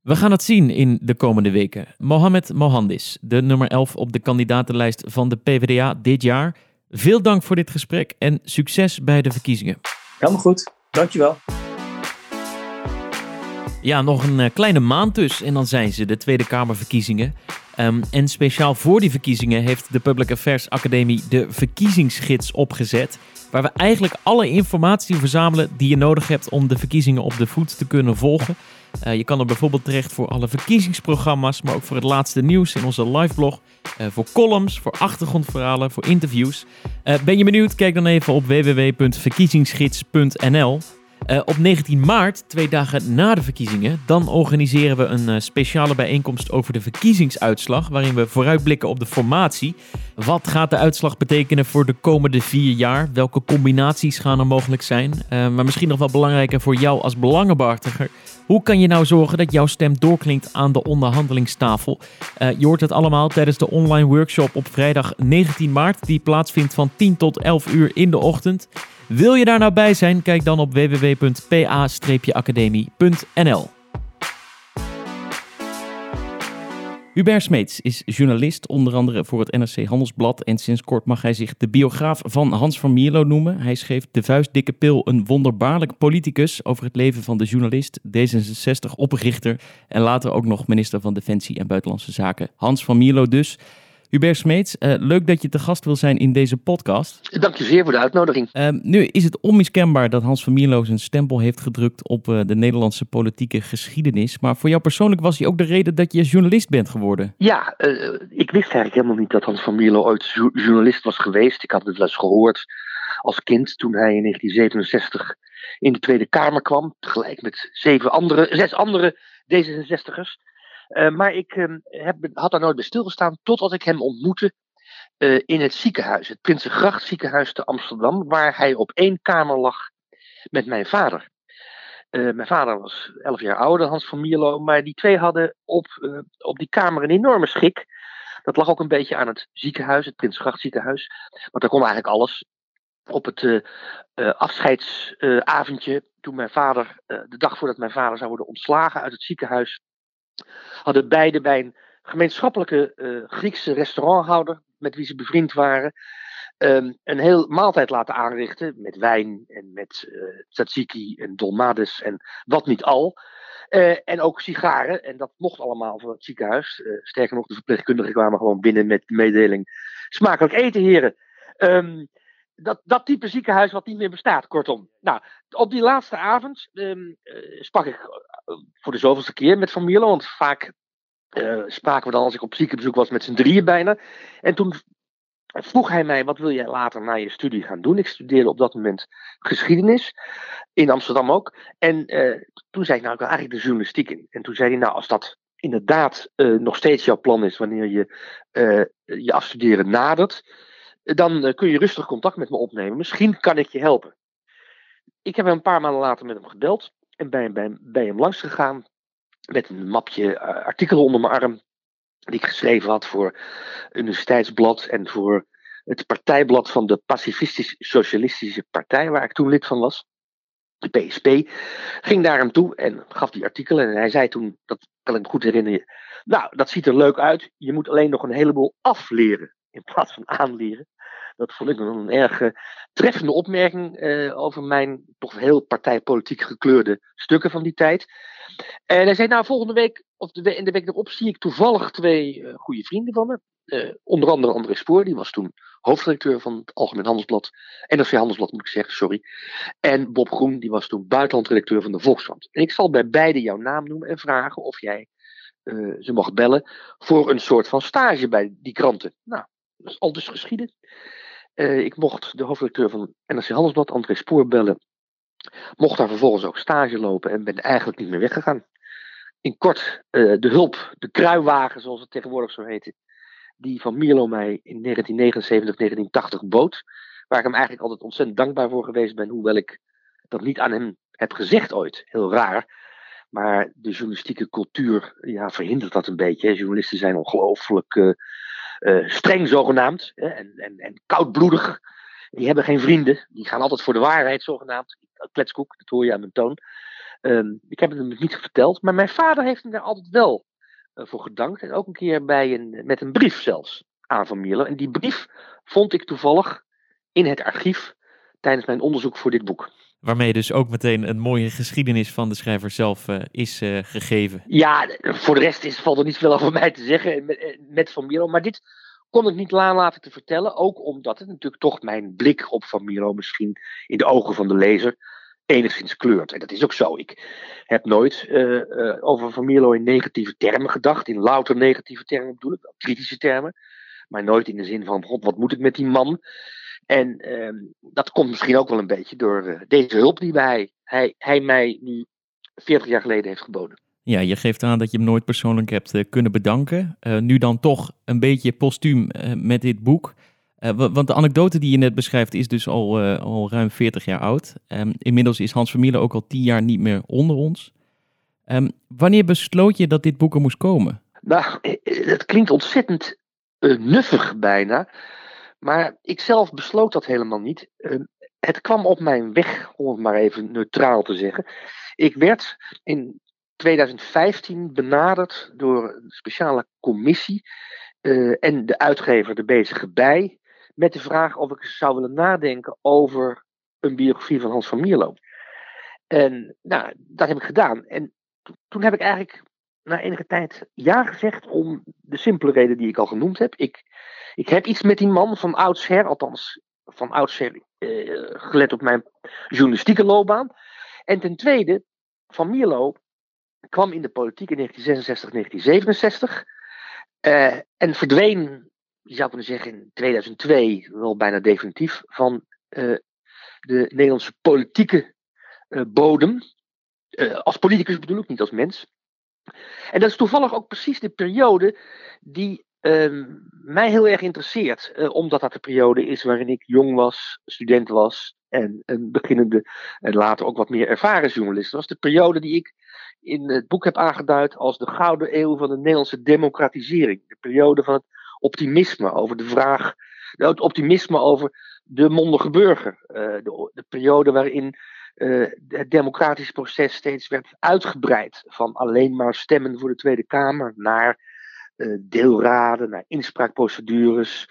We gaan het zien in de komende weken. Mohamed Mohandis, de nummer 11 op de kandidatenlijst van de PvdA dit jaar. Veel dank voor dit gesprek en succes bij de verkiezingen. Helemaal goed, dankjewel. Ja, nog een eh, kleine maand dus en dan zijn ze, de Tweede Kamerverkiezingen. Um, en speciaal voor die verkiezingen heeft de Public Affairs Academie de verkiezingsgids opgezet. Waar we eigenlijk alle informatie verzamelen die je nodig hebt om de verkiezingen op de voet te kunnen volgen. Uh, je kan er bijvoorbeeld terecht voor alle verkiezingsprogramma's, maar ook voor het laatste nieuws in onze liveblog. Uh, voor columns, voor achtergrondverhalen, voor interviews. Uh, ben je benieuwd? Kijk dan even op www.verkiezingsgids.nl. Uh, op 19 maart, twee dagen na de verkiezingen, dan organiseren we een uh, speciale bijeenkomst over de verkiezingsuitslag, waarin we vooruitblikken op de formatie. Wat gaat de uitslag betekenen voor de komende vier jaar? Welke combinaties gaan er mogelijk zijn? Uh, maar misschien nog wel belangrijker voor jou als belangenbehartiger. Hoe kan je nou zorgen dat jouw stem doorklinkt aan de onderhandelingstafel? je hoort het allemaal tijdens de online workshop op vrijdag 19 maart, die plaatsvindt van 10 tot 11 uur in de ochtend. Wil je daar nou bij zijn? Kijk dan op www.pa-academie.nl. Hubert Smeets is journalist, onder andere voor het NRC Handelsblad. En sinds kort mag hij zich de biograaf van Hans van Mierlo noemen. Hij schreef De Vuistdikke Pil, een wonderbaarlijk politicus over het leven van de journalist, D66-oprichter en later ook nog minister van Defensie en Buitenlandse Zaken. Hans van Mierlo dus. Hubert Smeets, uh, leuk dat je te gast wil zijn in deze podcast. Dank je zeer voor de uitnodiging. Uh, nu is het onmiskenbaar dat Hans van Mierlo zijn stempel heeft gedrukt op uh, de Nederlandse politieke geschiedenis. Maar voor jou persoonlijk was hij ook de reden dat je journalist bent geworden. Ja, eh, ik wist eigenlijk helemaal niet dat Hans van Mierlo ooit journalist was geweest. Ik had het wel eens gehoord als kind toen hij in 1967 in de Tweede Kamer kwam. Tegelijk met zeven andere, zes andere D66'ers. Uh, maar ik uh, heb, had daar nooit bij stilgestaan totdat ik hem ontmoette uh, in het ziekenhuis, het Prinsengracht ziekenhuis te Amsterdam, waar hij op één kamer lag met mijn vader. mijn vader was elf jaar ouder Hans van Mierlo, maar die twee hadden op, op die kamer een enorme schik. Dat lag ook een beetje aan het ziekenhuis, het Prinsengracht ziekenhuis. Want daar kon eigenlijk alles. Op het afscheidsavondje, toen mijn vader, de dag voordat mijn vader zou worden ontslagen uit het ziekenhuis, hadden beide bij een gemeenschappelijke uh, Griekse restauranthouder, met wie ze bevriend waren, um, een heel maaltijd laten aanrichten. Met wijn en met uh, tzatziki en dolmades en wat niet al. Uh, en ook sigaren. En dat mocht allemaal van het ziekenhuis. sterker nog, de verpleegkundigen kwamen gewoon binnen met de mededeling: smakelijk eten, heren. Um, dat, dat type ziekenhuis wat niet meer bestaat, kortom. Nou, op die laatste avond um, sprak ik voor de zoveelste keer met Van. Want vaak uh, spraken we dan als ik op ziekenbezoek was met z'n drieën bijna. En toen vroeg hij mij, wat wil jij later na je studie gaan doen? Ik studeerde op dat moment geschiedenis, in Amsterdam ook. En uh, toen zei ik, nou ik wil eigenlijk de journalistiek in. En toen zei hij, nou als dat inderdaad uh, nog steeds jouw plan is wanneer je je afstuderen nadert, dan kun je rustig contact met me opnemen. Misschien kan ik je helpen. Ik heb een paar maanden later met hem gebeld en bij, bij hem langs gegaan. met een mapje uh, artikelen onder mijn arm. Die ik geschreven had voor Universiteitsblad en voor het partijblad van de Pacifistisch-Socialistische Partij, waar ik toen lid van was. De PSP. Ging daar hem toe en gaf die artikelen. En hij zei toen, dat kan ik me goed herinneren. Nou, dat ziet er leuk uit. Je moet alleen nog een heleboel afleren in plaats van aanleren. Dat vond ik een erg uh, treffende opmerking uh, over mijn toch heel partijpolitiek gekleurde stukken van die tijd. En hij zei, nou volgende week, of de, in de week erop, zie ik toevallig twee uh, goede vrienden van me. onder andere André Spoor, die was toen hoofdredacteur van het Algemeen Handelsblad. NRC Handelsblad moet ik zeggen, sorry. En Bob Groen, die was toen buitenlandredacteur van de Volkskrant. En ik zal bij beide jouw naam noemen en vragen of jij ze mag bellen voor een soort van stage bij die kranten. Nou, dat is al dus geschieden. Uh, ik mocht de hoofdredacteur van NRC Handelsblad, André Spoor, bellen. Mocht daar vervolgens ook stage lopen en ben eigenlijk niet meer weggegaan. In kort, uh, de hulp, de kruiwagen zoals het tegenwoordig zo heette, die van Mierlo mij in 1979, 1980 bood. Waar ik hem eigenlijk altijd ontzettend dankbaar voor geweest ben, hoewel ik dat niet aan hem heb gezegd ooit. Heel raar. Maar de journalistieke cultuur ja, verhindert dat een beetje. Journalisten zijn ongelooflijk uh, streng zogenaamd en, en, en koudbloedig. Die hebben geen vrienden. Die gaan altijd voor de waarheid zogenaamd. Kletskoek, dat hoor je aan mijn toon. Um, ik heb het hem niet verteld. Maar mijn vader heeft me daar altijd wel uh, voor gedankt. En ook een keer bij een, met een brief zelfs aan Van Mierlo. En die brief vond ik toevallig in het archief tijdens mijn onderzoek voor dit boek. Waarmee dus ook meteen een mooie geschiedenis van de schrijver zelf uh, is uh, gegeven. Ja, voor de rest is, valt er niet veel over mij te zeggen met, eh, Van Miro. Maar dit kon ik niet laten te vertellen. Ook omdat het natuurlijk toch mijn blik op Van Miro misschien in de ogen van de lezer enigszins kleurt. En dat is ook zo. Ik heb nooit over Van Mierlo in negatieve termen gedacht. In louter negatieve termen bedoel ik, kritische termen. Maar nooit in de zin van, god, wat moet ik met die man? En uh, dat komt misschien ook wel een beetje door uh, deze hulp die hij, hij, hij mij nu 40 jaar geleden heeft geboden. Ja, je geeft aan dat je hem nooit persoonlijk hebt uh, kunnen bedanken. Uh, nu dan toch een beetje postuum met dit boek. want de anekdote die je net beschrijft is dus al, al ruim 40 jaar oud. Um, inmiddels is Hans Vermeulen ook al 10 jaar niet meer onder ons. Um, wanneer besloot je dat dit boek er moest komen? Nou, het klinkt ontzettend nuffig bijna. Maar ik zelf besloot dat helemaal niet. Uh, het kwam op mijn weg, om het maar even neutraal te zeggen. Ik werd in 2015 benaderd door een speciale commissie uh, en de uitgever, de bezige bij, met de vraag of ik zou willen nadenken over een biografie van Hans van Mierlo. En nou, dat heb ik gedaan. En toen heb ik eigenlijk na enige tijd ja gezegd om de simpele reden die ik al genoemd heb. Ik ik heb iets met die man van oudsher, althans van oudsher uh, gelet op mijn journalistieke loopbaan. En ten tweede, Van Mierlo kwam in de politiek in 1966, 1967 uh, en verdween, je zou kunnen zeggen in 2002, wel bijna definitief, van uh, de Nederlandse politieke bodem. als politicus bedoel ik, niet als mens. En dat is toevallig ook precies de periode die uh, mij heel erg interesseert. Uh, omdat dat de periode is waarin ik jong was, student was en een beginnende en later ook wat meer ervaren journalist was. De periode die ik in het boek heb aangeduid als de gouden eeuw van de Nederlandse democratisering. De periode van het optimisme over de vraag, het optimisme over de mondige burger. De, de, periode waarin uh, het democratische proces steeds werd uitgebreid van alleen maar stemmen voor de Tweede Kamer naar uh, deelraden, naar inspraakprocedures,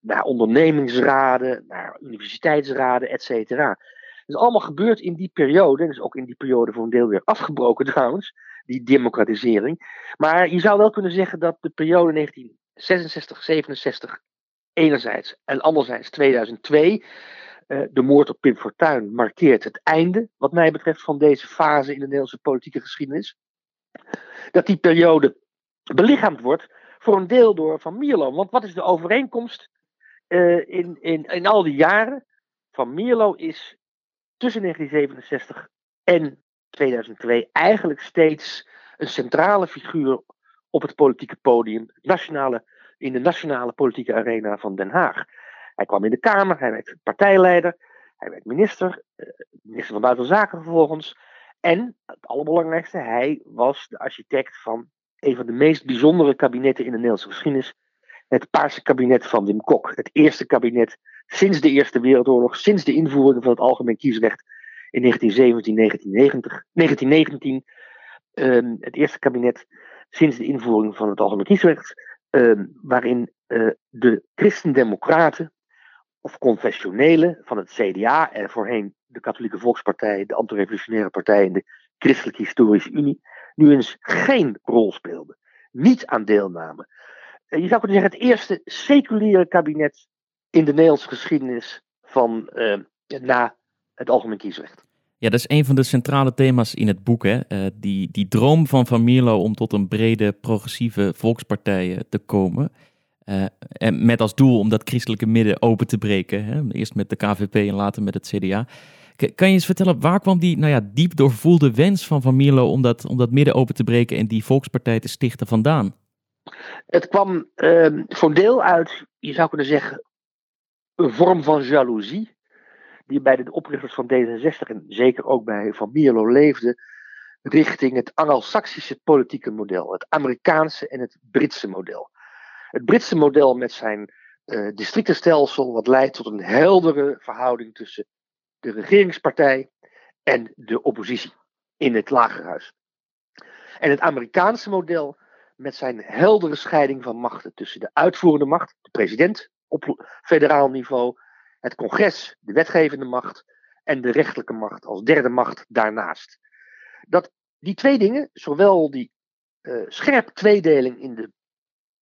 naar ondernemingsraden, naar universiteitsraden, et cetera. Is allemaal gebeurd in die periode, en is ook in die periode voor een deel weer afgebroken [LAUGHS] trouwens, die democratisering. Maar je zou wel kunnen zeggen dat de periode 1966, 67 enerzijds en anderzijds 2002, uh, de moord op Pim Fortuyn, markeert het einde, wat mij betreft, van deze fase in de Nederlandse politieke geschiedenis. Dat die periode belichaamd wordt voor een deel door Van Mierlo. Want wat is de overeenkomst in, in, in al die jaren? Van Mierlo is tussen 1967 en 2002 eigenlijk steeds een centrale figuur op het politieke podium, nationale, in de nationale politieke arena van Den Haag. Hij kwam in de Kamer, hij werd partijleider, hij werd minister, uh, minister van Buitenlandse Zaken vervolgens. En het allerbelangrijkste, hij was de architect van een van de meest bijzondere kabinetten in de Nederlandse geschiedenis. Het Paarse kabinet van Wim Kok. Het eerste kabinet sinds de Eerste Wereldoorlog, sinds de invoering van het algemeen kiesrecht in 1917, 1990, 1919. Um, het eerste kabinet sinds de invoering van het algemeen kiesrecht, um, waarin uh, de christendemocraten of confessionelen van het CDA en voorheen de Katholieke Volkspartij, de Antirevolutionaire Partij en de Christelijke Historische Unie nu eens geen rol speelden. Niet aan deelnamen. Je zou kunnen zeggen het eerste seculiere kabinet in de Nederlandse geschiedenis van uh, na het algemeen kiesrecht. Ja, dat is een van de centrale thema's in het boek. Hè? Uh, die, die droom van Van Mierlo om tot een brede progressieve volkspartij te komen. Uh, en met als doel om dat christelijke midden open te breken. Hè? Eerst met de KVP en later met het CDA. Kan je eens vertellen, waar kwam die nou ja, diep doorvoelde wens van Van Mierlo om dat, om dat midden open te breken en die volkspartij te stichten vandaan? Het kwam uh, voor deel uit, je zou kunnen zeggen, een vorm van jaloezie. Die bij de oprichters van D66 en zeker ook bij Van Mierlo leefde. Richting het Anglo-Saxische politieke model. Het Amerikaanse en het Britse model. Het Britse model met zijn uh, districtenstelsel, wat leidt tot een heldere verhouding tussen de regeringspartij en de oppositie in het lagerhuis. En het Amerikaanse model met zijn heldere scheiding van machten tussen de uitvoerende macht, de president op federaal niveau, het congres, de wetgevende macht en de rechtelijke macht als derde macht daarnaast. Dat die twee dingen, zowel die uh, scherp tweedeling in de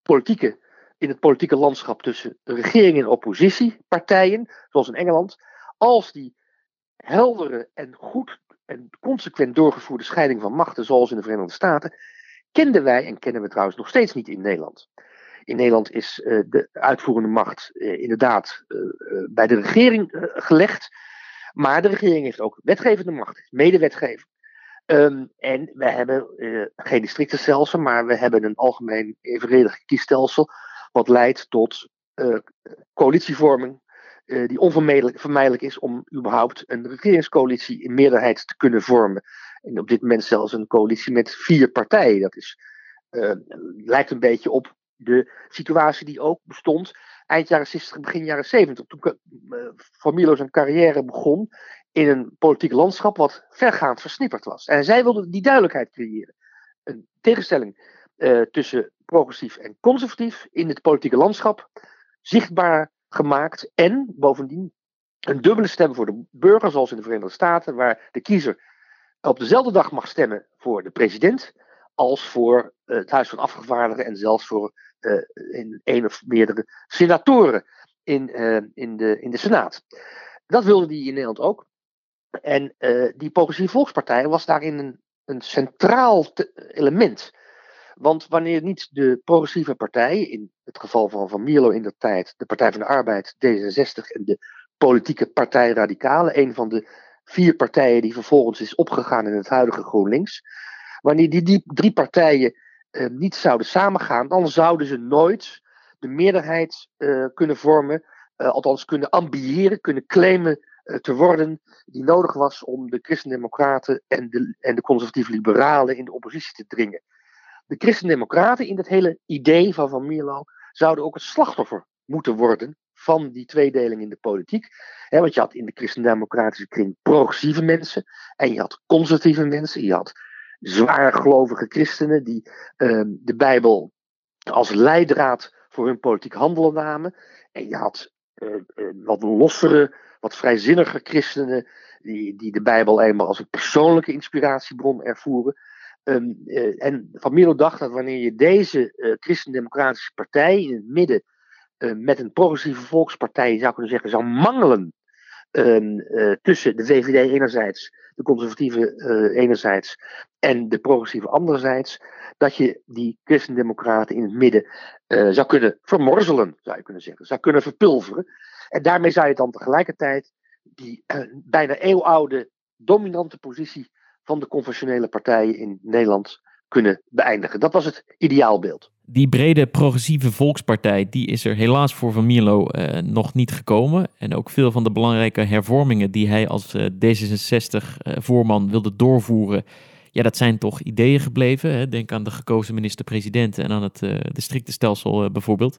politieke, in het politieke landschap tussen regering en oppositiepartijen, zoals in Engeland, als die heldere en goed en consequent doorgevoerde scheiding van machten, zoals in de Verenigde Staten, kenden wij en kennen we trouwens nog steeds niet in Nederland. In Nederland is uh, de uitvoerende macht uh, inderdaad uh, bij de regering gelegd. Maar de regering heeft ook wetgevende macht, medewetgever. Um, en we hebben geen districtenstelsel, maar we hebben een algemeen evenredig kiesstelsel. Wat leidt tot coalitievorming, uh, die onvermijdelijk is om überhaupt een regeringscoalitie in meerderheid te kunnen vormen. En op dit moment zelfs een coalitie met vier partijen. Dat is, uh, lijkt een beetje op de situatie die ook bestond eind jaren 60, begin jaren 70. Toen uh, Van Milo zijn carrière begon in een politiek landschap wat vergaand versnipperd was. En zij wilden die duidelijkheid creëren. Een tegenstelling tussen progressief en conservatief in het politieke landschap. Zichtbaar gemaakt. En bovendien een dubbele stem voor de burger, zoals in de Verenigde Staten, waar de kiezer op dezelfde dag mag stemmen voor de president als voor uh, het Huis van Afgevaardigden en zelfs voor uh, in een of meerdere senatoren in, uh, in, de, in de Senaat. Dat wilde die in Nederland ook. En die Progressieve Volkspartij was daarin een, een centraal element. Want wanneer niet de progressieve partijen, in het geval van Van Mierlo in de tijd, de Partij van de Arbeid, D66 en de politieke partij Radicale, een van de vier partijen die vervolgens is opgegaan in het huidige GroenLinks, wanneer die, die drie partijen eh, niet zouden samengaan, dan zouden ze nooit de meerderheid uh, kunnen vormen, uh, althans kunnen ambiëren, kunnen claimen uh, te worden, die nodig was om de christendemocraten en de, en de conservatieve liberalen in de oppositie te dringen de christendemocraten in dat hele idee van Van Mierlo zouden ook het slachtoffer moeten worden van die tweedeling in de politiek. Want je had in de christendemocratische kring progressieve mensen en je had conservatieve mensen. Je had zwaargelovige christenen die uh, de Bijbel als leidraad voor hun politiek handelen namen. En je had uh, uh, wat lossere, wat vrijzinnige christenen die, die de Bijbel eenmaal als een persoonlijke inspiratiebron ervoeren. Um, uh, en Van dacht dat wanneer je deze uh, christendemocratische partij in het midden uh, met een progressieve volkspartij, zou kunnen zeggen, zou mangelen um, tussen de VVD enerzijds, de conservatieve enerzijds en de progressieve anderzijds, dat je die christendemocraten in het midden zou kunnen vermorzelen, zou je kunnen zeggen, zou kunnen verpulveren. En daarmee zou je dan tegelijkertijd die bijna eeuwoude dominante positie van de conventionele partijen in Nederland kunnen beëindigen. Dat was het ideaalbeeld. Die brede progressieve volkspartij, die is er helaas voor Van Mierlo uh, nog niet gekomen. En ook veel van de belangrijke hervormingen die hij als uh, D66-voorman wilde doorvoeren, ja, dat zijn toch ideeën gebleven. Hè? Denk aan de gekozen minister-president en aan het districtenstelsel bijvoorbeeld.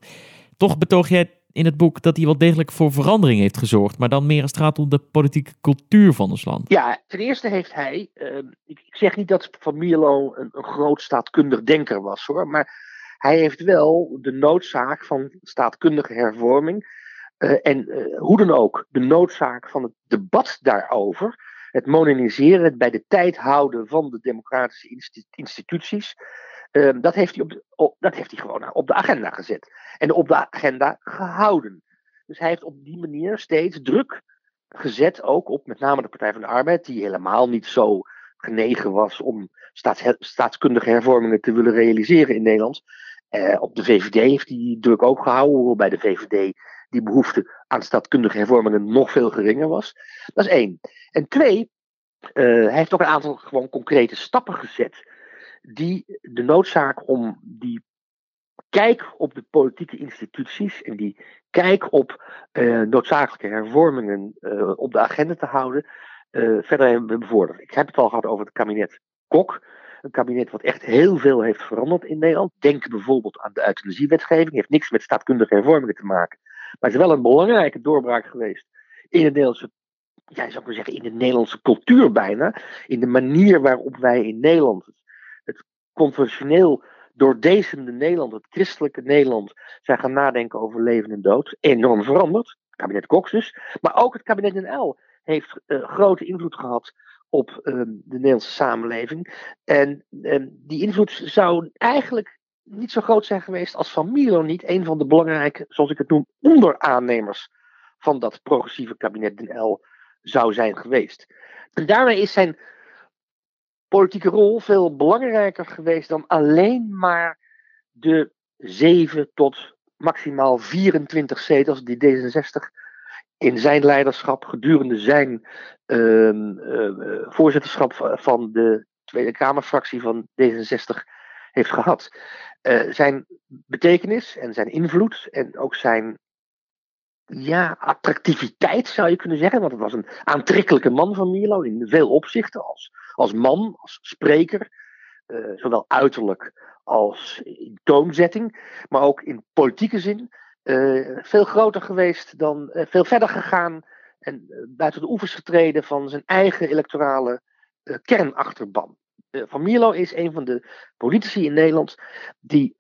Toch betoog jij in het boek dat hij wel degelijk voor verandering heeft gezorgd, maar dan meer als het gaat om de politieke cultuur van ons land. Ja, ten eerste heeft hij, uh, ik, zeg niet dat Van Mierlo een, een groot staatkundig denker was hoor, maar hij heeft wel de noodzaak van staatkundige hervorming uh, en uh, hoe dan ook de noodzaak van het debat daarover, het moderniseren, het bij de tijd houden van de democratische instituties, uh, dat, heeft hij op op, dat heeft hij gewoon op de agenda gezet. En op de agenda gehouden. Dus hij heeft op die manier steeds druk gezet, ook op met name de Partij van de Arbeid, die helemaal niet zo genegen was om staats, staatskundige hervormingen te willen realiseren in Nederland. Uh, op de VVD heeft hij druk ook gehouden, hoewel bij de VVD die behoefte aan staatskundige hervormingen nog veel geringer was. Dat is één. En twee, uh, hij heeft ook een aantal gewoon concrete stappen gezet die de noodzaak om die kijk op de politieke instituties en die kijk op uh, noodzakelijke hervormingen uh, op de agenda te houden, uh, verder hebben bevorderd. Ik heb het al gehad over het kabinet Kok. Een kabinet wat echt heel veel heeft veranderd in Nederland. Denk bijvoorbeeld aan de euthanasiewetgeving. Heeft niks met staatkundige hervormingen te maken. Maar het is wel een belangrijke doorbraak geweest in de Nederlandse, ja, zou ik zeggen, in de Nederlandse cultuur bijna. In de manier waarop wij in Nederland conventioneel doordezende Nederland, het christelijke Nederland, zijn gaan nadenken over leven en dood. Enorm veranderd. Het kabinet Cox dus. Maar ook het kabinet NL heeft uh, grote invloed gehad op uh, de Nederlandse samenleving. En uh, die invloed zou eigenlijk niet zo groot zijn geweest als Van Milo niet een van de belangrijke, zoals ik het noem, onderaannemers van dat progressieve kabinet NL zou zijn geweest. En daarmee is zijn politieke rol veel belangrijker geweest dan alleen maar de 7 tot maximaal 24 zetels die D66 in zijn leiderschap gedurende zijn uh, uh, voorzitterschap van de Tweede Kamerfractie van D66 heeft gehad. Uh, zijn betekenis en zijn invloed en ook zijn ja, attractiviteit zou je kunnen zeggen. Want het was een aantrekkelijke man van Milo in veel opzichten. Als, als man, als spreker. Uh, zowel uiterlijk als in toonzetting. Maar ook in politieke zin. Uh, veel groter geweest dan. Uh, veel verder gegaan. En buiten de oevers getreden van zijn eigen electorale kernachterban. van Milo is een van de politici in Nederland. die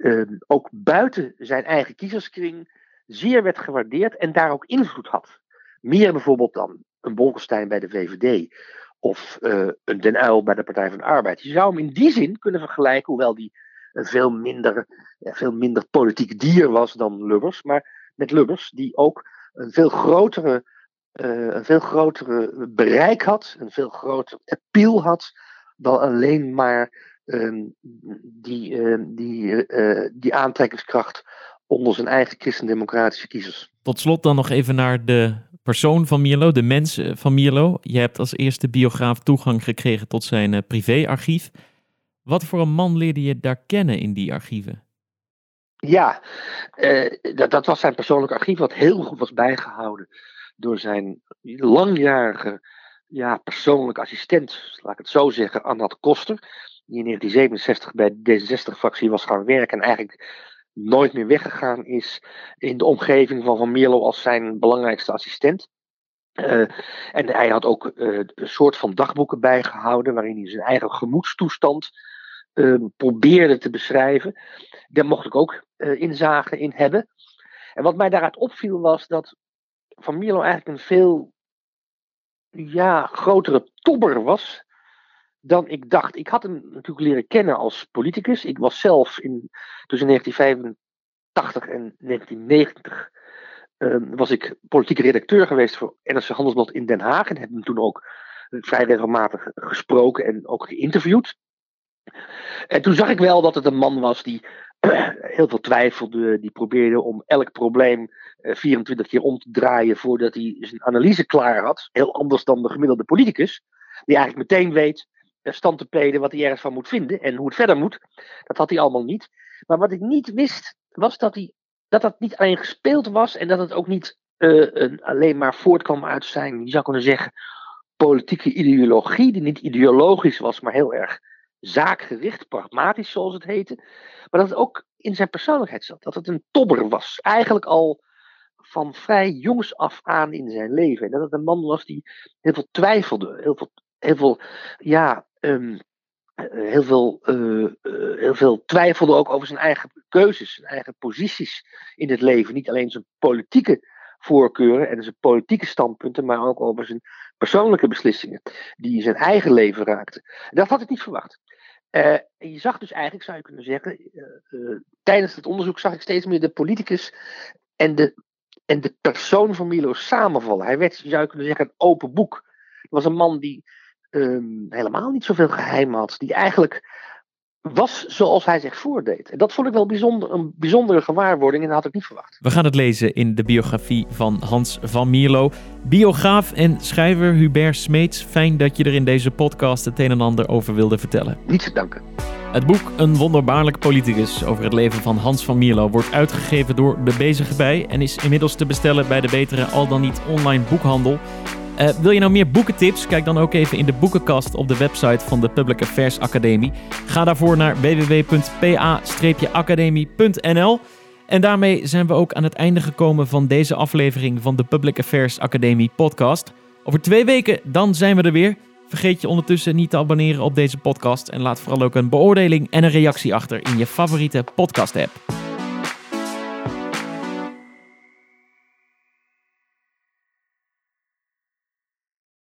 ook buiten zijn eigen kiezerskring zeer werd gewaardeerd en daar ook invloed had. Meer bijvoorbeeld dan een Bolkestein bij de VVD of uh, een Den Uyl bij de Partij van de Arbeid. Je zou hem in die zin kunnen vergelijken, hoewel die veel minder, veel minder politiek dier was dan Lubbers, maar met Lubbers, die ook een veel grotere, uh, een veel grotere bereik had, een veel groter appeal had dan alleen maar uh, die, die, die aantrekkingskracht onder zijn eigen christendemocratische kiezers. Tot slot dan nog even naar de persoon van Mierlo, de mens eh, van Mierlo. Je hebt als eerste biograaf toegang gekregen tot zijn uh, privéarchief. Wat voor een man leerde je daar kennen in die archieven? Ja, uh, dat, dat, was zijn persoonlijk archief, wat heel goed was bijgehouden door zijn langjarige ja, persoonlijke assistent, laat ik het zo zeggen, Annat Koster. Die in 1967 bij de D66-fractie was gaan werken en eigenlijk nooit meer weggegaan is in de omgeving van Van Mierlo als zijn belangrijkste assistent. Uh, en hij had ook uh, een soort van dagboeken bijgehouden waarin hij zijn eigen gemoedstoestand uh, probeerde te beschrijven. Daar mocht ik ook inzage in hebben. En wat mij daaruit opviel was dat Van Mierlo eigenlijk een veel ja, grotere tobber was dan ik dacht. Ik had hem natuurlijk leren kennen als politicus. Ik was zelf in, tussen 1985 en 1990 uh, was ik politieke redacteur geweest voor NRC Handelsblad in Den Haag. En heb hem toen ook vrij regelmatig gesproken en ook geïnterviewd. En toen zag ik wel dat het een man was die [CLEARS THROAT] heel veel twijfelde. Die probeerde om elk probleem 24 keer om te draaien voordat hij zijn analyse klaar had. Heel anders dan de gemiddelde politicus. Die eigenlijk meteen weet stand te peden wat hij ergens van moet vinden en hoe het verder moet. Dat had hij allemaal niet. Maar wat ik niet wist, was dat hij, dat, dat niet alleen gespeeld was en dat het ook niet een, alleen maar voortkwam uit zijn, je zou kunnen zeggen, politieke ideologie, die niet ideologisch was, maar heel erg zaakgericht, pragmatisch zoals het heette. Maar dat het ook in zijn persoonlijkheid zat. Dat het een tobber was. Eigenlijk al van vrij jongs af aan in zijn leven. En dat het een man was die heel veel twijfelde. Heel veel, heel veel ja, um, heel, veel, uh, uh, heel veel twijfelde ook over zijn eigen keuzes, zijn eigen posities in het leven. Niet alleen zijn politieke voorkeuren en zijn politieke standpunten, maar ook over zijn persoonlijke beslissingen die zijn eigen leven raakten. Dat had ik niet verwacht. Uh, je zag dus eigenlijk, zou je kunnen zeggen, tijdens het onderzoek zag ik steeds meer de politicus en de, en de persoon van Milo samenvallen. Hij werd, zou je kunnen zeggen, een open boek. Het was een man die um, helemaal niet zoveel geheim had, die eigenlijk was zoals hij zich voordeed. En dat vond ik wel bijzonder, een bijzondere gewaarwording en dat had ik niet verwacht. We gaan het lezen in de biografie van Hans van Mierlo. Biograaf en schrijver Hubert Smeets, fijn dat je er in deze podcast het een en ander over wilde vertellen. Niet te danken. Het boek Een wonderbaarlijk politicus over het leven van Hans van Mierlo wordt uitgegeven door De Bezige Bij en is inmiddels te bestellen bij de betere al dan niet online boekhandel. Uh, wil je nou meer boekentips? Kijk dan ook even in de boekenkast op de website van de Public Affairs Academie. Ga daarvoor naar www.pa-academie.nl. En daarmee zijn we ook aan het einde gekomen van deze aflevering van de Public Affairs Academie podcast. Over twee weken dan zijn we er weer. Vergeet je ondertussen niet te abonneren op deze podcast en laat vooral ook een beoordeling en een reactie achter in je favoriete podcast app.